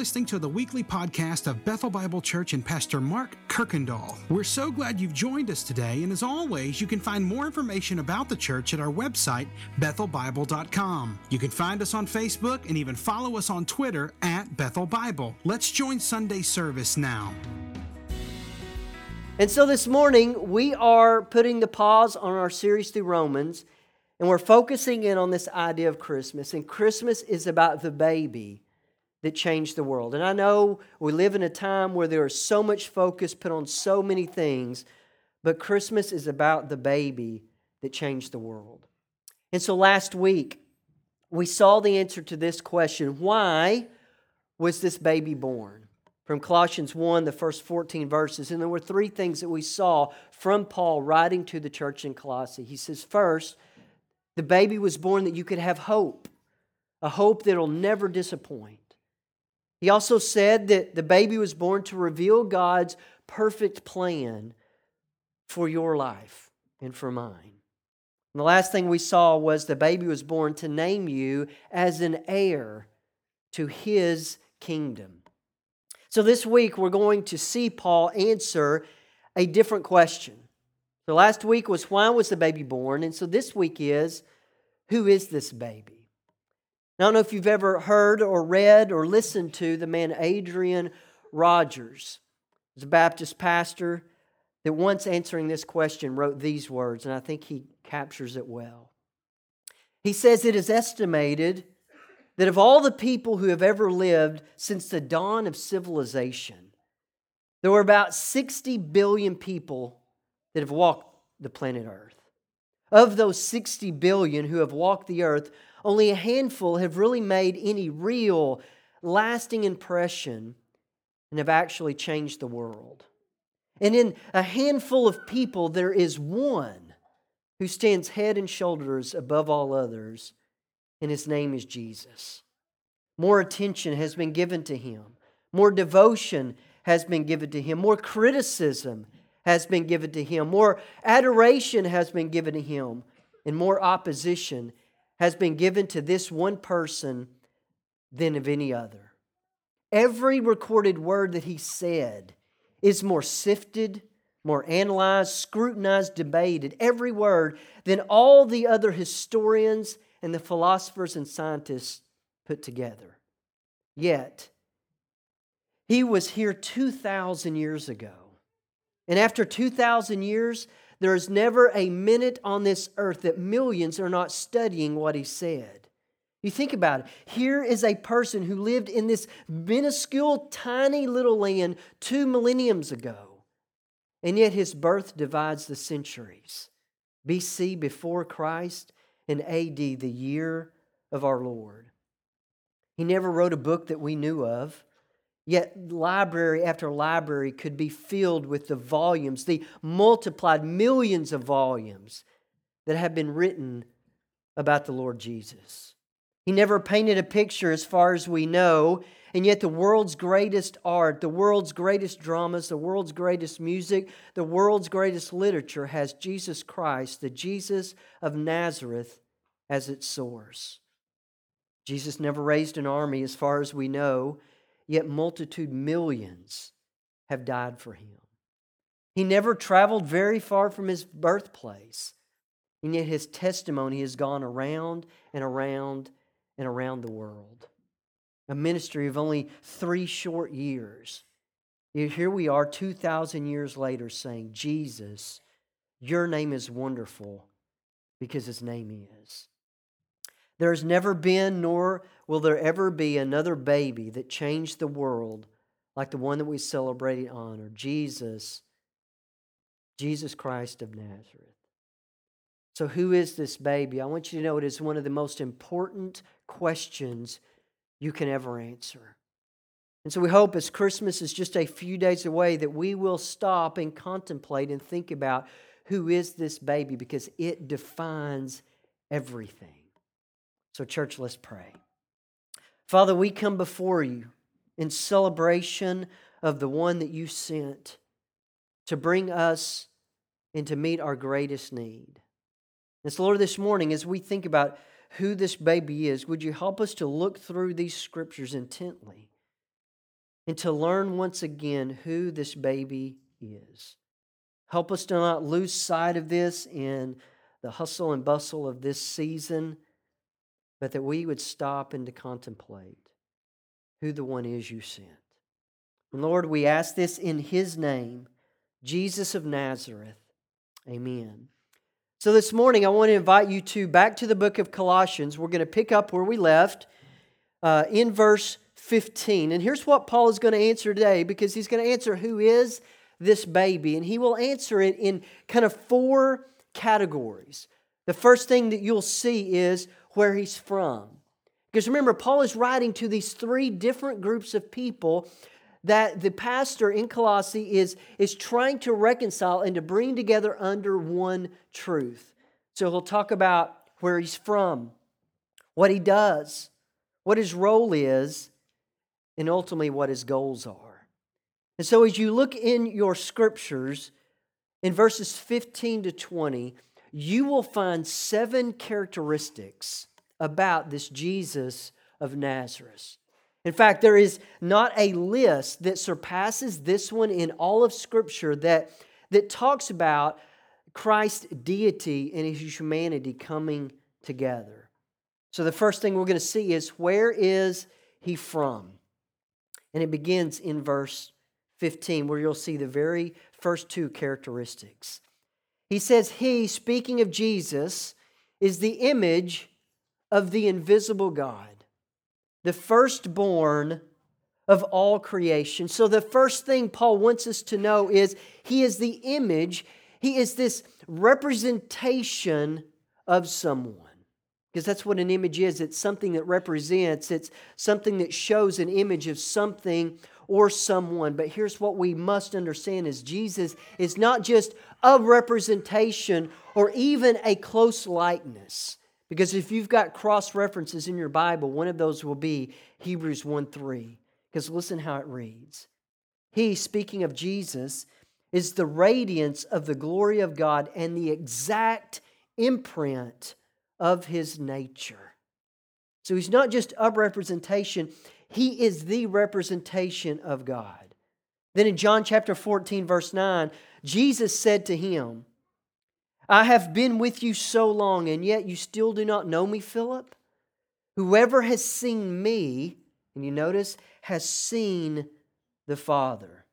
listening to the weekly podcast of Bethel Bible Church and Pastor Mark Kirkendall. We're so glad you've joined us today, and as always, you can find more information about the church at our website, bethelbible.com. You can find us on Facebook and even follow us on Twitter at Bethel Bible. Let's join Sunday service now. And so this morning, we are putting the pause on our series through Romans, and we're focusing in on this idea of Christmas. And Christmas is about the baby that changed the world. And I know we live in a time where there is so much focus put on so many things, but Christmas is about the baby that changed the world. And so last week, we saw the answer to this question why was this baby born? From Colossians 1, the first 14 verses. And there were three things that we saw from Paul writing to the church in Colossae. He says, first, the baby was born that you could have hope, a hope that'll never disappoint. He also said that the baby was born to reveal God's perfect plan for your life and for mine. And the last thing we saw was the baby was born to name you as an heir to his kingdom. So this week we're going to see Paul answer a different question. So last week was why was the baby born? And so this week is who is this baby? I don't know if you've ever heard or read or listened to the man Adrian Rogers. He's a Baptist pastor that once answering this question wrote these words, and I think he captures it well. He says, It is estimated that of all the people who have ever lived since the dawn of civilization, there were about 60 billion people that have walked the planet Earth. Of those 60 billion who have walked the earth, only a handful have really made any real, lasting impression and have actually changed the world. And in a handful of people, there is one who stands head and shoulders above all others, and his name is Jesus. More attention has been given to him, more devotion has been given to him, more criticism has been given to him, more adoration has been given to him, and more opposition has been given to this one person than of any other. Every recorded word that he said is more sifted, more analyzed, scrutinized, debated, every word, than all the other historians and the philosophers and scientists put together. Yet, he was here 2,000 years ago. And after 2,000 years, there is never a minute on this earth that millions are not studying what he said. You think about it. Here is a person who lived in this minuscule, tiny little land two millenniums ago, and yet his birth divides the centuries BC before Christ and AD, the year of our Lord. He never wrote a book that we knew of. Yet, library after library could be filled with the volumes, the multiplied millions of volumes that have been written about the Lord Jesus. He never painted a picture, as far as we know, and yet the world's greatest art, the world's greatest dramas, the world's greatest music, the world's greatest literature has Jesus Christ, the Jesus of Nazareth, as its source. Jesus never raised an army, as far as we know yet multitude millions have died for him. He never traveled very far from his birthplace, and yet his testimony has gone around and around and around the world. A ministry of only three short years. Here we are 2,000 years later saying, Jesus, your name is wonderful because his name is. There has never been, nor will there ever be, another baby that changed the world like the one that we celebrate and honor Jesus, Jesus Christ of Nazareth. So, who is this baby? I want you to know it is one of the most important questions you can ever answer. And so, we hope as Christmas is just a few days away that we will stop and contemplate and think about who is this baby because it defines everything. So, church, let's pray. Father, we come before you in celebration of the one that you sent to bring us and to meet our greatest need. And so, Lord, this morning, as we think about who this baby is, would you help us to look through these scriptures intently? and to learn once again who this baby is. Help us to not lose sight of this in the hustle and bustle of this season, but that we would stop and to contemplate who the one is you sent. And Lord, we ask this in his name, Jesus of Nazareth. Amen. So this morning, I want to invite you to back to the book of Colossians. We're going to pick up where we left uh, in verse 15. And here's what Paul is going to answer today because he's going to answer who is this baby. And he will answer it in kind of four categories. The first thing that you'll see is where he's from. Because remember, Paul is writing to these three different groups of people that the pastor in Colossae is, is trying to reconcile and to bring together under one truth. So he'll talk about where he's from, what he does, what his role is, and ultimately what his goals are. And so as you look in your scriptures, in verses 15 to 20, you will find seven characteristics about this Jesus of Nazareth. In fact, there is not a list that surpasses this one in all of Scripture that, that talks about Christ's deity and his humanity coming together. So, the first thing we're going to see is where is he from? And it begins in verse 15, where you'll see the very first two characteristics. He says, He, speaking of Jesus, is the image of the invisible God the firstborn of all creation. So, the first thing Paul wants us to know is he is the image, he is this representation of someone. Because that's what an image is it's something that represents, it's something that shows an image of something or someone. But here's what we must understand is Jesus is not just a representation or even a close likeness. Because if you've got cross references in your Bible, one of those will be Hebrews 1 3. Because listen how it reads. He, speaking of Jesus, is the radiance of the glory of God and the exact imprint of his nature. So he's not just a representation, he is the representation of God. Then in John chapter 14, verse 9, Jesus said to him, I have been with you so long, and yet you still do not know me, Philip? Whoever has seen me, and you notice, has seen the Father.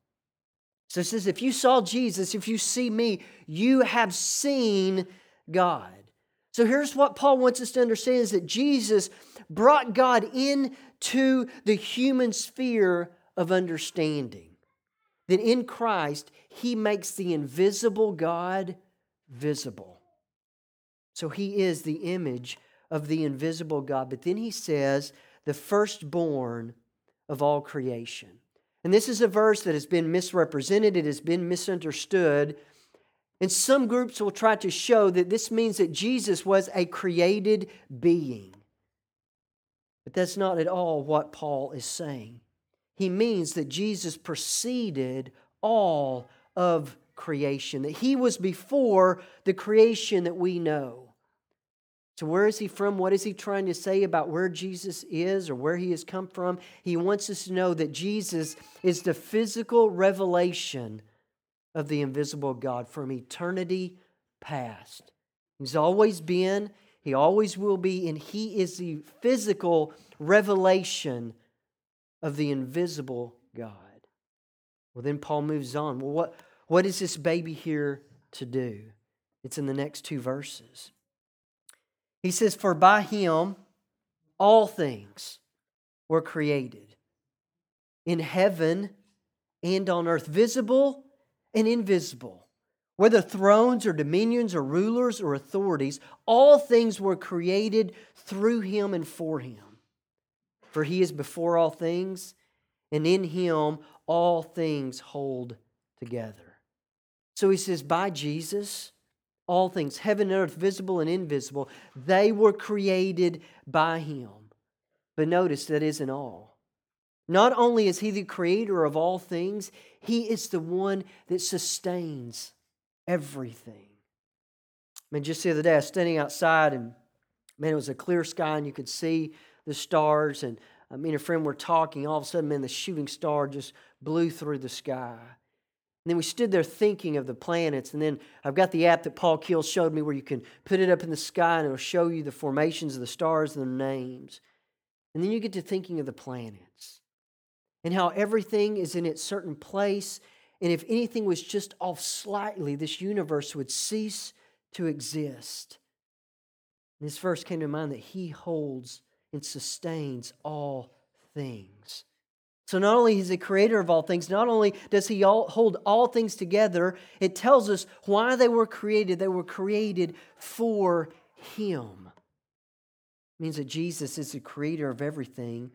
So it says, if you saw Jesus, if you see me, you have seen God. So here's what Paul wants us to understand is that Jesus brought God into the human sphere of understanding. That in Christ, he makes the invisible God visible. So he is the image of the invisible God. But then he says, the firstborn of all creation. And this is a verse that has been misrepresented, it has been misunderstood. And some groups will try to show that this means that Jesus was a created being. But that's not at all what Paul is saying. He means that Jesus preceded all of creation, that he was before the creation that we know. So, where is he from? What is he trying to say about where Jesus is or where he has come from? He wants us to know that Jesus is the physical revelation of the invisible God from eternity past. He's always been, he always will be, and he is the physical revelation of the invisible God. Well, then Paul moves on. Well, what, what is this baby here to do? It's in the next two verses. He says, For by him all things were created in heaven and on earth, visible and invisible. Whether thrones or dominions or rulers or authorities, all things were created through him and for him. For he is before all things, and in him all things hold together. So he says, by Jesus, all things, heaven and earth, visible and invisible, they were created by him. But notice that isn't all. Not only is he the creator of all things, he is the one that sustains everything. I mean, just the other day, I was standing outside and man, it was a clear sky and you could see the stars. And uh, me and a friend were talking. All of a sudden, man, the shooting star just blew through the sky. And then we stood there thinking of the planets. And then I've got the app that Paul Keel showed me where you can put it up in the sky and it'll show you the formations of the stars and their names. And then you get to thinking of the planets and how everything is in its certain place. And if anything was just off slightly, this universe would cease to exist. And this verse came to mind that He holds and sustains all things. So, not only is he creator of all things, not only does he all, hold all things together, it tells us why they were created. They were created for him. It means that Jesus is the creator of everything,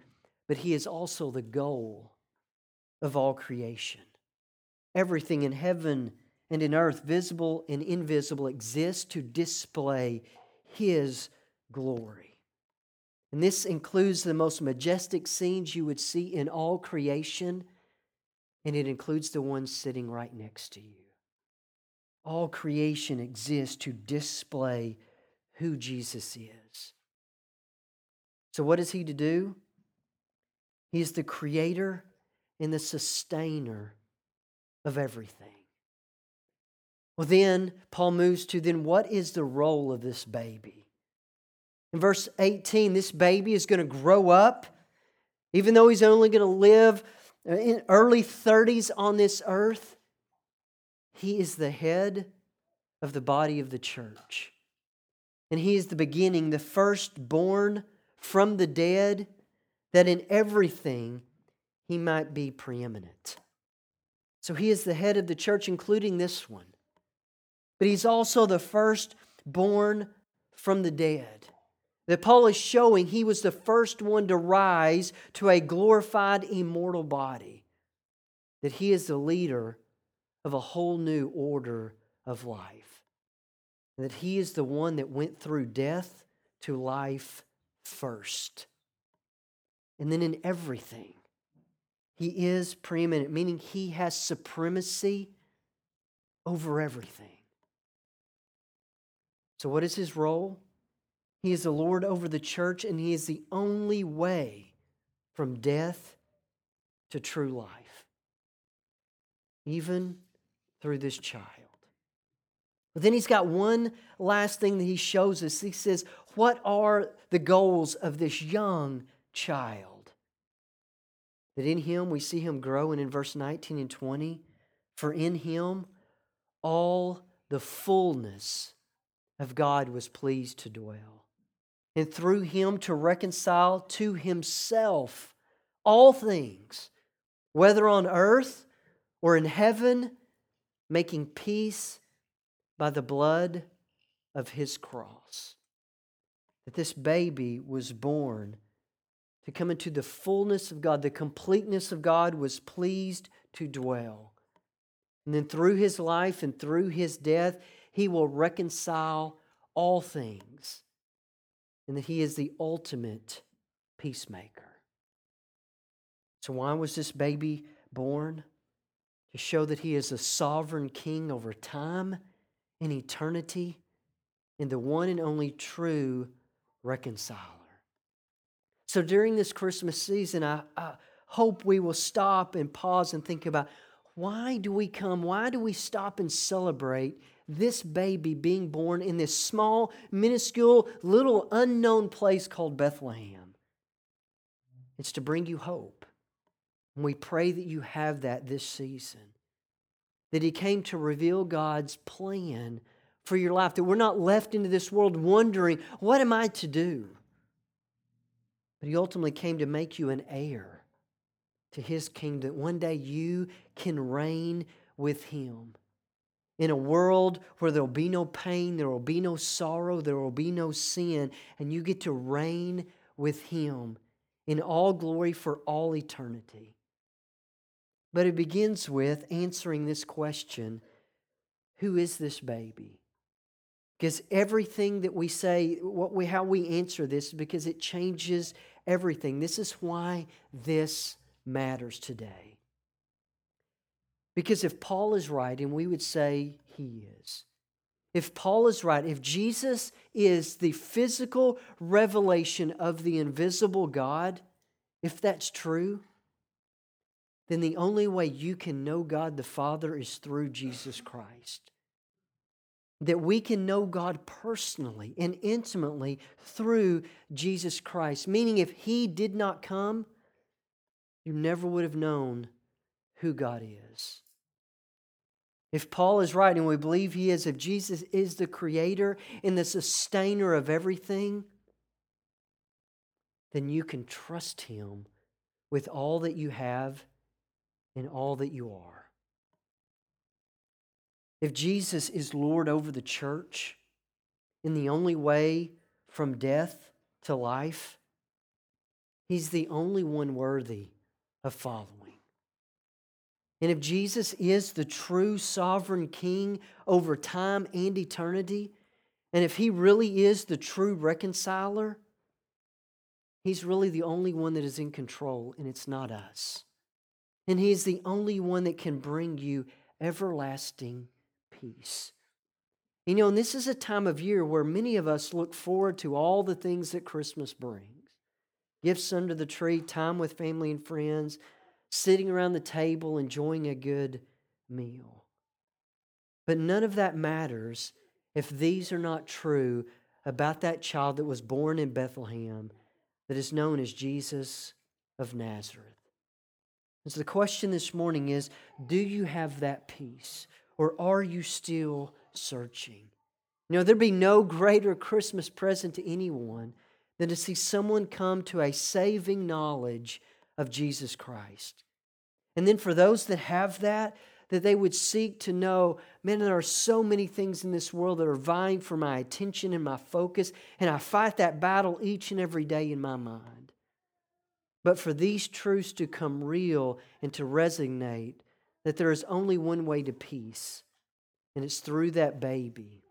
but he is also the goal of all creation. Everything in heaven and in earth, visible and invisible, exists to display his glory. And this includes the most majestic scenes you would see in all creation, and it includes the ones sitting right next to you. All creation exists to display who Jesus is. So, what is he to do? He is the creator and the sustainer of everything. Well, then Paul moves to then what is the role of this baby? In verse 18, this baby is going to grow up, even though he's only going to live uh, in early 30s on this earth. He is the head of the body of the church. And he is the beginning, the firstborn from the dead, that in everything he might be preeminent. So he is the head of the church, including this one. But he's also the firstborn from the dead. That Paul is showing he was the first one to rise to a glorified, immortal body. That he is the leader of a whole new order of life. That he is the one that went through death to life first. And then in everything, he is preeminent, meaning he has supremacy over everything. So, what is his role? He is the Lord over the church, and He is the only way from death to true life, even through this child. But then He's got one last thing that He shows us. He says, What are the goals of this young child? That in Him we see Him grow, and in verse 19 and 20, for in Him all the fullness of God was pleased to dwell and through him to reconcile to himself all things, whether on earth or in heaven, making peace by the blood of his cross. That this baby was born to come into the fullness of God, the completeness of God was pleased to dwell. And then through his life and through his death, he will reconcile all things and that he is the ultimate peacemaker. So, why was this baby born? To show that he is a sovereign king over time and eternity and the one and only true reconciler. So, during this Christmas season, I, I hope we will stop and pause and think about why do we come? Why do we stop and celebrate this baby being born in this small, minuscule, little unknown place called Bethlehem. It's to bring you hope. And we pray that you have that this season. That He came to reveal God's plan for your life, that we're not left into this world wondering, what am I to do? But He ultimately came to make you an heir to His kingdom, one day you can reign with Him in a world where there will be no pain, there will be no sorrow, there will be no sin, and you get to reign with Him in all glory for all eternity. But it begins with answering this question Who is this baby? Because everything that we say, what we, how we answer this, because it changes everything. This is why this matters today. Because if Paul is right, and we would say he is, if Paul is right, if Jesus is the physical revelation of the invisible God, if that's true, then the only way you can know God the Father is through Jesus Christ. That we can know God personally and intimately through Jesus Christ. Meaning, if He did not come, you never would have known who God is. If Paul is right, and we believe he is, if Jesus is the creator and the sustainer of everything, then you can trust him with all that you have and all that you are. If Jesus is Lord over the church in the only way from death to life, he's the only one worthy of following. And if Jesus is the true sovereign king over time and eternity, and if he really is the true reconciler, he's really the only one that is in control, and it's not us. And he is the only one that can bring you everlasting peace. You know, and this is a time of year where many of us look forward to all the things that Christmas brings gifts under the tree, time with family and friends, sitting around the table enjoying a good meal. But none of that matters if these are not true about that child that was born in Bethlehem that is known as Jesus of Nazareth. And so the question this morning is do you have that peace or are you still searching? You know, there'd be no greater Christmas present to anyone than to see someone come to a saving knowledge of Jesus Christ. And then for those that have that, that they would seek to know, man, there are so many things in this world that are vying for my attention and my focus, and I fight that battle each and every day in my mind. But for these truths to come real and to resonate, that there is only one way to peace, and it's through that baby.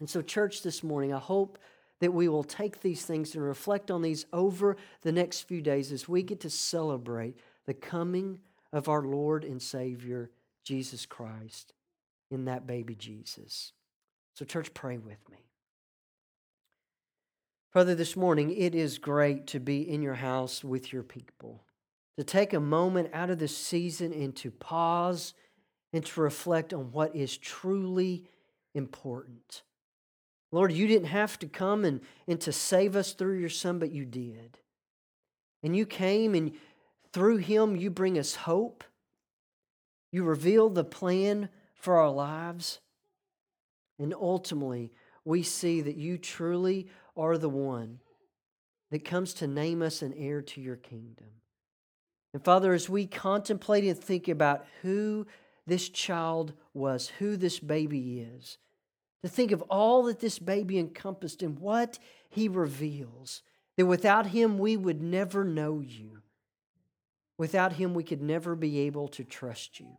And so, church, this morning, I hope that we will take these things and reflect on these over the next few days as we get to celebrate the coming of our Lord and Savior, Jesus Christ, in that baby Jesus. So, church, pray with me. Father, this morning it is great to be in your house with your people, to take a moment out of this season and to pause and to reflect on what is truly important. Lord, you didn't have to come and, and to save us through your Son, but you did. And you came and through him you bring us hope. You reveal the plan for our lives. And ultimately, we see that you truly are the one that comes to name us an heir to your kingdom. And Father, as we contemplate and think about who this child was, who this baby is, to think of all that this baby encompassed and what he reveals. That without him, we would never know you. Without him, we could never be able to trust you.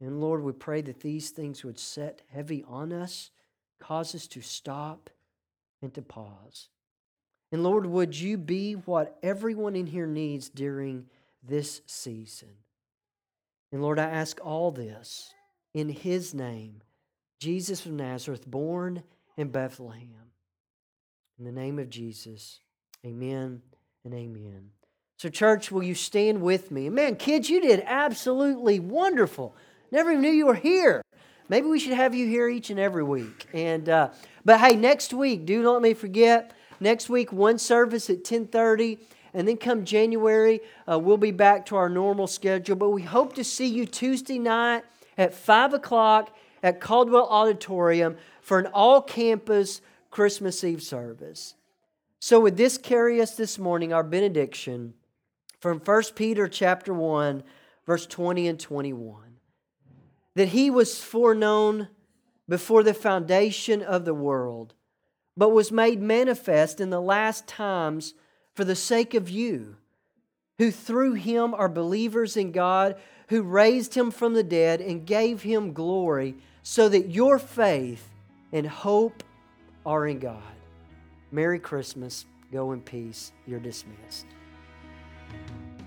And Lord, we pray that these things would set heavy on us, cause us to stop and to pause. And Lord, would you be what everyone in here needs during this season? And Lord, I ask all this in his name Jesus of Nazareth, born in Bethlehem. In the name of Jesus, amen and amen. So, church, will you stand with me? Man, kids, you did absolutely wonderful. Never even knew you were here. Maybe we should have you here each and every week. And uh, but hey, next week, do not let me forget. Next week, one service at ten thirty, and then come January, uh, we'll be back to our normal schedule. But we hope to see you Tuesday night at five o'clock at Caldwell Auditorium for an all campus Christmas Eve service. So would this carry us this morning our benediction from 1 Peter chapter 1 verse 20 and 21 that he was foreknown before the foundation of the world but was made manifest in the last times for the sake of you who through him are believers in God who raised him from the dead and gave him glory so that your faith and hope are in God. Merry Christmas. Go in peace. You're dismissed.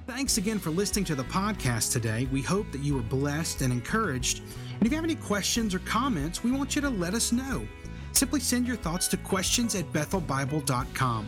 Thanks again for listening to the podcast today. We hope that you were blessed and encouraged. And if you have any questions or comments, we want you to let us know. Simply send your thoughts to questions at bethelbible.com.